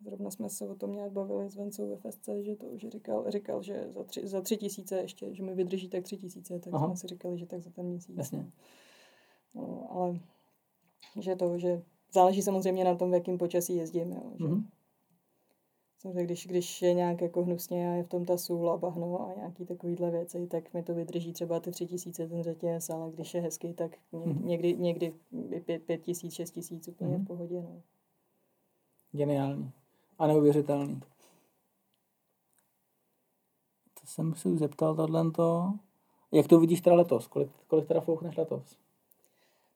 zrovna jsme se o tom nějak bavili s Vencou ve FSC, že to už říkal, říkal, že za tři, za tři tisíce ještě, že mi vydrží tak tři tisíce, tak Aha. jsme si říkali, že tak za ten měsíc. Jasně. No, ale že to, že záleží samozřejmě na tom, v jakém počasí jezdím, jo, že mm-hmm. Samozřejmě, když, když je nějak jako hnusně a je v tom ta sůl a bahno a nějaký takovýhle věci, tak mi to vydrží třeba ty tři tisíce ten řetěz, ale když je hezký, tak mm-hmm. někdy, někdy pět, pět tisíc, šest tisíc úplně mm-hmm. v mhm. pohodě. No. Geniální. A neuvěřitelný. To jsem si už zeptal tohle to. Jak to vidíš teda letos? Kolik, kolik teda foukneš letos?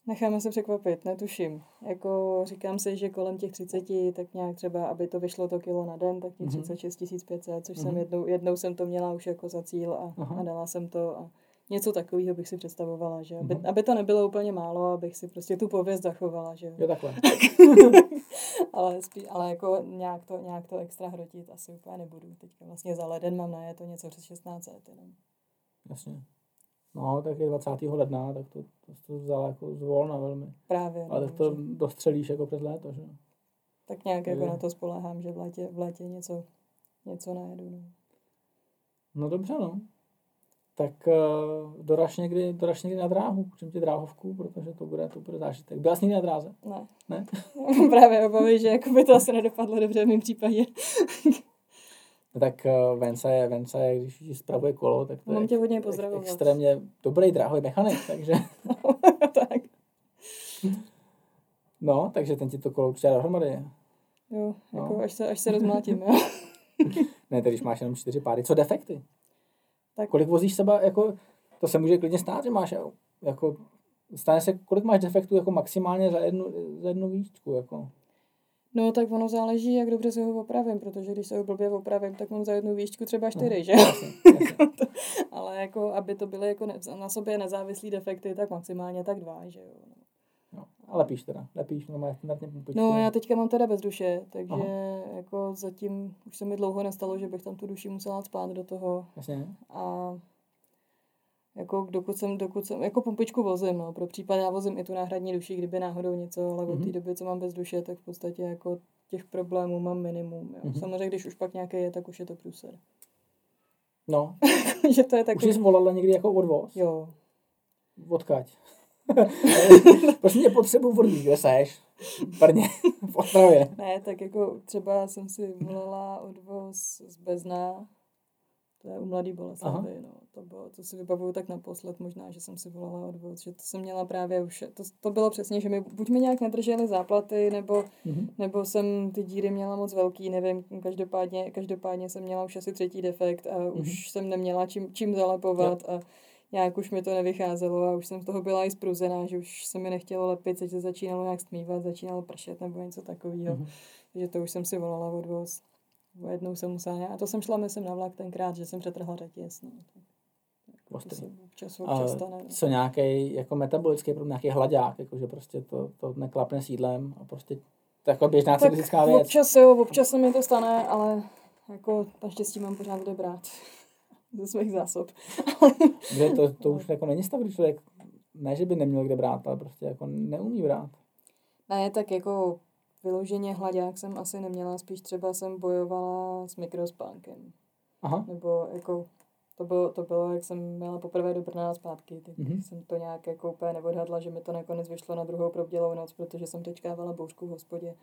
Necháme se překvapit, netuším. Jako říkám si, že kolem těch 30, tak nějak třeba, aby to vyšlo to kilo na den, tak těch 36 mhm. 500, což mm-hmm. jsem mhm. jednou, jednou jsem to měla už jako za cíl a, a dala jsem to a něco takového bych si představovala, že aby, mm-hmm. aby to nebylo úplně málo, abych si prostě tu pověst zachovala, že jo. takhle. ale, spí, ale jako nějak to, nějak to extra hrotit asi úplně nebudu. Teďka vlastně za leden mám na je to něco přes 16 jenom. Jasně. No, tak je 20. ledna, tak to, to, to vzal jako zvolna velmi. Právě. Ale no, tak to že... dostřelíš jako před léto, že? Tak nějak jako na to spolehám, že v létě, v létě něco, něco najedu. No. no dobře, no. Tak uh, doraž, někdy, doraž někdy na dráhu, učím ti dráhovku, protože to bude, to bude zážitek. Byla jsi někdy na dráze? Ne. Ne? Právě obavy, že jako by to asi nedopadlo dobře v mém případě. No tak uh, Venca je, Venca je, když spravuje kolo, tak to Mám je tě hodně pozdravovat. extrémně dobrý dráhový mechanik, takže... tak. No, takže ten ti to kolo určitě dohromady. Jo, no. jako až se, až se rozmlátím, jo. ne, když máš jenom čtyři páry. Co defekty? Tak. Kolik vozíš seba, jako, to se může klidně stát, že máš, jako, stane se, kolik máš defektů jako maximálně za jednu, za jednu výčku, jako? No tak ono záleží, jak dobře si ho opravím, protože když se ho blbě opravím, tak mám za jednu výšku třeba čtyři, no, že? Jasně, jasně. Ale jako, aby to byly jako na sobě nezávislý defekty, tak maximálně tak dva, že jo. No, a lepíš teda, lepíš, no máš standardně pumpičku. No já teďka mám teda bez duše, takže Aha. jako zatím už se mi dlouho nestalo, že bych tam tu duši musela spát do toho. Jasně. A jako dokud jsem, dokud jsem, jako pumpičku vozím, no, pro případ já vozím i tu náhradní duši, kdyby náhodou něco, ale od té mhm. doby, co mám bez duše, tak v podstatě jako těch problémů mám minimum, jo. Mm-hmm. Samozřejmě, když už pak nějaký je, tak už je to průser. No. že to je takový... Už jsi volala někdy jako odvoz? Jo. Odkaď? Prosím tě, potřebuji vodní, kde seš? Brně, v Ostravě. Ne, tak jako třeba jsem si volala odvoz z Bezna, to je u Mladý Boleslavy, no. To, bylo, to si vybavuju tak naposled možná, že jsem si volala odvod, že to jsem měla právě už, to, to bylo přesně, že mi buď mi nějak nedržely záplaty, nebo, mm-hmm. nebo jsem ty díry měla moc velký, nevím, každopádně, každopádně jsem měla už asi třetí defekt a mm-hmm. už jsem neměla čím, čím zalepovat a nějak už mi to nevycházelo a už jsem z toho byla i spruzená, že už se mi nechtělo lepit, že se začínalo nějak stmívat, začínalo pršet nebo něco takového. Mm-hmm. Takže to už jsem si volala odvoz. Jednou jsem musela, a to jsem šla, myslím, na vlak tenkrát, že jsem přetrhla řetěz. No. Ostrý. Občas, občas stane, no. Co nějaký jako metabolický problém, nějaký hladák, jako že prostě to, to neklapne sídlem a prostě to jako běžná tak věc. Občas jo, občas se mi to stane, ale jako naštěstí mám pořád kde brát ze svých zásob. kde to, to už jako není stav, když člověk ne, že by neměl kde brát, ale prostě jako neumí brát. Ne, tak jako vyloženě hladák jsem asi neměla, spíš třeba jsem bojovala s mikrospánkem. Aha. Nebo jako to bylo, to bylo, jak jsem měla poprvé do Brna zpátky, tak mm-hmm. jsem to nějak jako úplně neodhadla, že mi to nakonec vyšlo na druhou probdělou noc, protože jsem tečkávala bouřku v hospodě.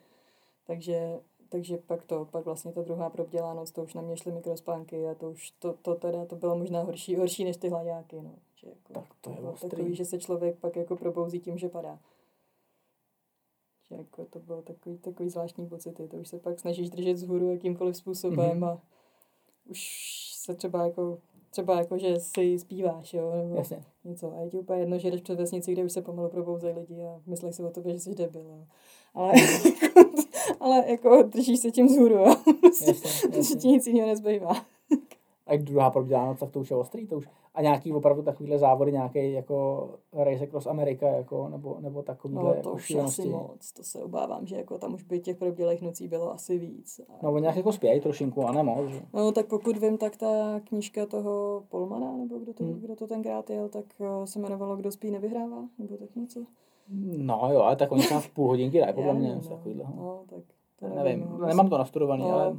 Takže takže pak to, pak vlastně ta druhá probdělá noc, to už na mě šly mikrospánky a to už, to, to teda, to bylo možná horší, horší než ty hladáky, no. Že jako, tak to je to takový, že se člověk pak jako probouzí tím, že padá. Že jako to bylo takový, takový zvláštní pocity, to už se pak snažíš držet vzhůru jakýmkoliv způsobem mm-hmm. a už se třeba jako třeba jako, že si zpíváš, jo, nebo Jasně. něco. A je ti úplně jedno, že jdeš přes vesnici, kde už se pomalu probouzejí lidi a myslí si o tobě, že jsi debil. Jo. Ale, ale jako držíš se tím vzhůru, jo. Prostě, jasně, ti nic jiného nezbývá. A jak druhá probdělá tak to už je ostrý, to už a nějaký opravdu takovýhle závody, nějaký jako Race Across America, jako, nebo, nebo takovýhle No to jako už asi moc, to se obávám, že jako tam už by těch probdělých nocí bylo asi víc. A... No oni nějak jako spějí trošinku a nemoc. Že? No tak pokud vím, tak ta knížka toho Polmana, nebo kdo to, hmm. kdo to tenkrát jel, tak eh, se jmenovalo Kdo spí nevyhrává, nebo tak něco. No jo, ale tak oni se půl hodinky dají, podle mě. No, no, tak to nevím, nevím no, nemám to nastudovaný, no, ale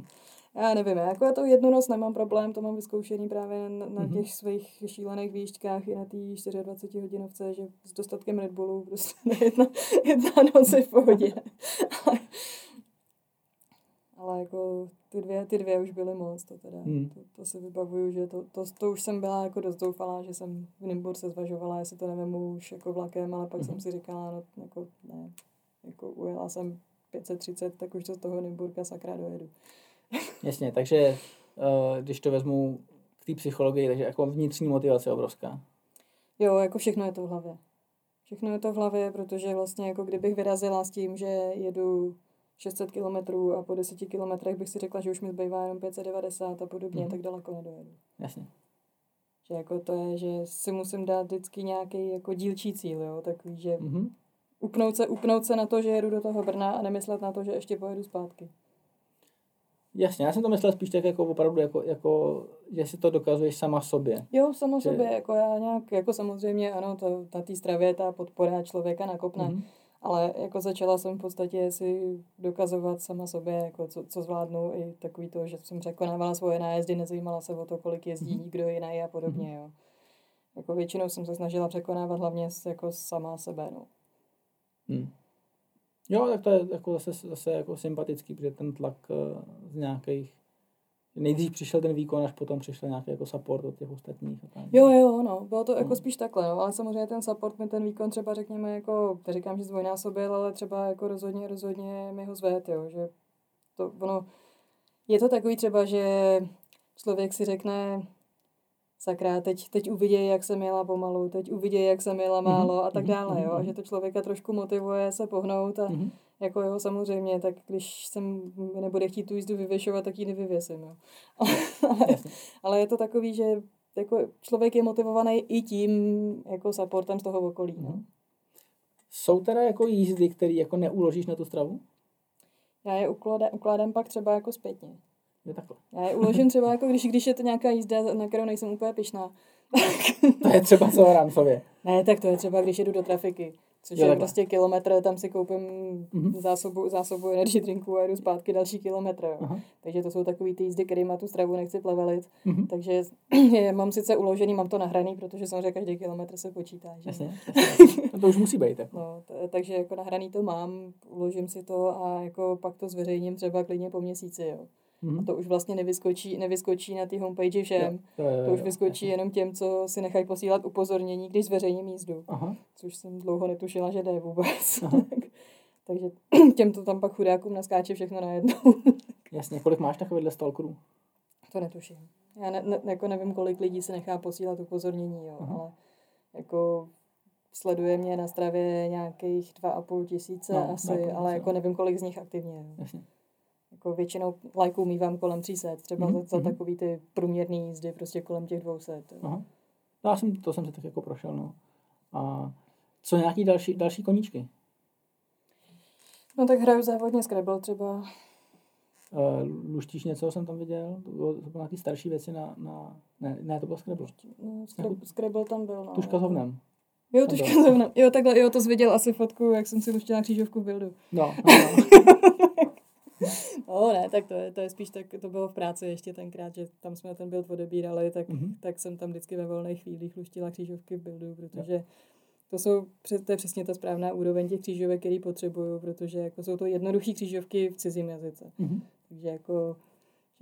já nevím, jako já to jednu noc nemám problém, to mám vyzkoušený právě na, na mhm. těch svých šílených výšťkách i na té 24 hodinovce, že s dostatkem Red Bullu prostě jedna, jedna noc je v pohodě. ale, ale jako ty dvě, ty dvě už byly moc, to teda, mm. to, to, si vybavuju, že to, to, to, už jsem byla jako dost doufalá, že jsem v Nimbur se zvažovala, jestli to nevím už jako vlakem, ale pak mm. jsem si říkala, no jako ne, jako ujela jsem 530, tak už to z toho Nimburka sakra dojedu. Jasně, takže uh, když to vezmu k té psychologii, takže jako vnitřní motivace obrovská. Jo, jako všechno je to v hlavě. Všechno je to v hlavě, protože vlastně jako kdybych vyrazila s tím, že jedu 600 kilometrů a po 10 kilometrech bych si řekla, že už mi zbývá jenom 590 a podobně, mm-hmm. tak daleko nedojedu. Jasně. Že jako to je, že si musím dát vždycky nějaký jako dílčí cíl, jo, takový, že mm-hmm. upnout, se, upnout se na to, že jedu do toho Brna a nemyslet na to, že ještě pojedu zpátky. Jasně, já jsem to myslel spíš tak jako opravdu, jako, jako že si to dokazuješ sama sobě. Jo, sama že... sobě, jako já nějak, jako samozřejmě, ano, to, na té stravě ta podpora člověka nakopne, mm-hmm. ale jako začala jsem v podstatě si dokazovat sama sobě, jako co, co zvládnu, i takový to, že jsem překonávala svoje nájezdy, nezajímala se o to, kolik jezdí mm-hmm. někdo jiný a podobně, mm-hmm. jo. Jako většinou jsem se snažila překonávat hlavně jako sama sebe, no. Mm. Jo, tak to je jako zase, zase jako sympatický, protože ten tlak eh, z nějakých nejdřív přišel ten výkon, až potom přišel nějaký jako support od těch ostatních. A tak. Jo, jo, no, bylo to jako no. spíš takhle, no, ale samozřejmě ten support mi ten výkon třeba řekněme jako, říkám, že zdvojnásobil, ale třeba jako rozhodně, rozhodně mi ho zved, jo, že to, ono, je to takový třeba, že člověk si řekne, sakra, teď, teď uvidějí, jak jsem jela pomalu, teď uvidějí, jak jsem jela málo mm-hmm. a tak mhm, dále, jo, a mhm. že to člověka trošku motivuje se pohnout a jako jo, samozřejmě, tak když jsem nebude chtít tu jízdu vyvěšovat, tak ji nevyvěsím, jo. ale, ale je to takový, že jako člověk je motivovaný i tím jako supportem z toho okolí, no. Jsou teda jako jízdy, které jako neuložíš na tu stravu? Já je ukládám, ukládám pak třeba jako zpětně. Je takhle. Já je uložím třeba, jako když, když je to nějaká jízda, na kterou nejsem úplně pišná. to je třeba co rámcově. Ne, tak to je třeba, když jedu do trafiky. Což jo, je prostě kilometr, tam si koupím mm-hmm. zásobu, zásobu energy drinku a jedu zpátky další kilometr. Jo. Takže to jsou takový ty jízdy, který má tu stravu nechci plevelit. Mm-hmm. Takže je, mám sice uložený, mám to nahraný, protože samozřejmě každý kilometr se počítá. Že? Jasně, jasně. No to už musí být. Jako. No, t- takže jako nahraný to mám, uložím si to a jako pak to zveřejním třeba klidně po měsíci. Jo. Mm-hmm. A to už vlastně nevyskočí, nevyskočí na té homepage všem. Jo, jo, jo, to už vyskočí jo, jenom těm, co si nechají posílat upozornění, když zveřejním jízdu. Aha. Což jsem dlouho netušila, že jde vůbec. Takže těm to tam pak chudákům naskáče všechno najednou. Jasně, kolik máš takovýhle stalkerů? To netuším. Já ne, ne, jako nevím, kolik lidí se nechá posílat upozornění, jo, Aha. ale jako sleduje mě na stravě nějakých dva a půl tisíce no, asi, ale jako nevím, kolik z nich aktivně. Jo. Jasně jako většinou lajků mývám kolem 300, třeba mm-hmm. za, za mhm. takový ty průměrný jízdy, prostě kolem těch 200. Aha. No, já jsem, to jsem se tak jako prošel, no. A co nějaký další, další koníčky? No tak hraju závodně Scrabble třeba. Uh, luštíš něco, jsem tam viděl? To bylo, to bylo nějaký starší věci na, na... Ne, ne, to bylo Scrabble. No, Scrabble, Scrabble tam byl, no. Tuška s hovnem. Jo, tuška s hovnem. Jo, takhle, jo, to jsi viděl asi fotku, jak jsem si luštila křížovku v buildu. No, no, no. ne, tak to je, to je spíš tak, to bylo v práci ještě tenkrát, že tam jsme ten build odebírali, tak, mm-hmm. tak jsem tam vždycky ve volných chvílích luštila křížovky v buildu, protože to, jsou, to je přesně ta správná úroveň těch křížovek, který potřebuju, protože jako jsou to jednoduché křížovky v cizím jazyce. Mm-hmm. Takže jako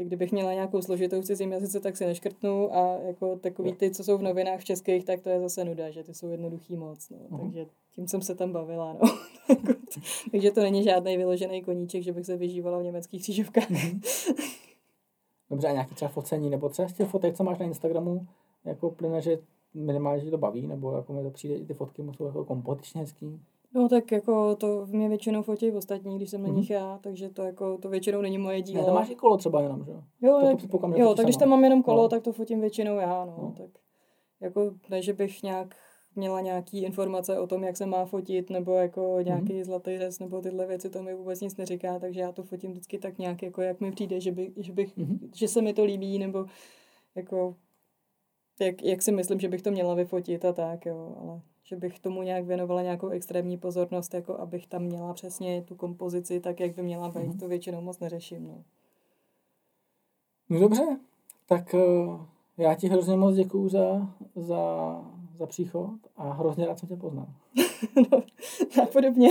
že kdybych měla nějakou složitou cizím jazyce, tak si neškrtnu a jako takový ty, co jsou v novinách v českých, tak to je zase nuda, že ty jsou jednoduchý moc. No. Uh-huh. Takže tím jsem se tam bavila. No. Takže to není žádný vyložený koníček, že bych se vyžívala v německých křížovkách. Mhm. Dobře, a nějaký třeba focení, nebo třeba z těch fotek, co máš na Instagramu, jako plyne, že minimálně, že to baví, nebo jako mi to přijde, ty fotky jsou jako kompetičně hezký. No tak jako to mě většinou fotí ostatní, když jsem na nich mm-hmm. já, takže to jako to většinou není moje dílo. Ne, to máš i kolo třeba jenom, že jo? Tak, to jo, tak když tam mám jenom kolo, no. tak to fotím většinou já, no, no. tak jako ne, že bych nějak měla nějaký informace o tom, jak se má fotit, nebo jako nějaký mm-hmm. zlatý řez, nebo tyhle věci, to mi vůbec nic neříká, takže já to fotím vždycky tak nějak, jako jak mi přijde, že, by, že, bych, mm-hmm. že se mi to líbí, nebo jako jak, jak si myslím, že bych to měla vyfotit a tak, jo, ale že bych tomu nějak věnovala nějakou extrémní pozornost, jako abych tam měla přesně tu kompozici tak, jak by měla být, mm-hmm. to většinou moc neřeším, no. No dobře, tak uh, já ti hrozně moc děkuju za, za, za příchod a hrozně rád jsem tě poznal. no, podobně.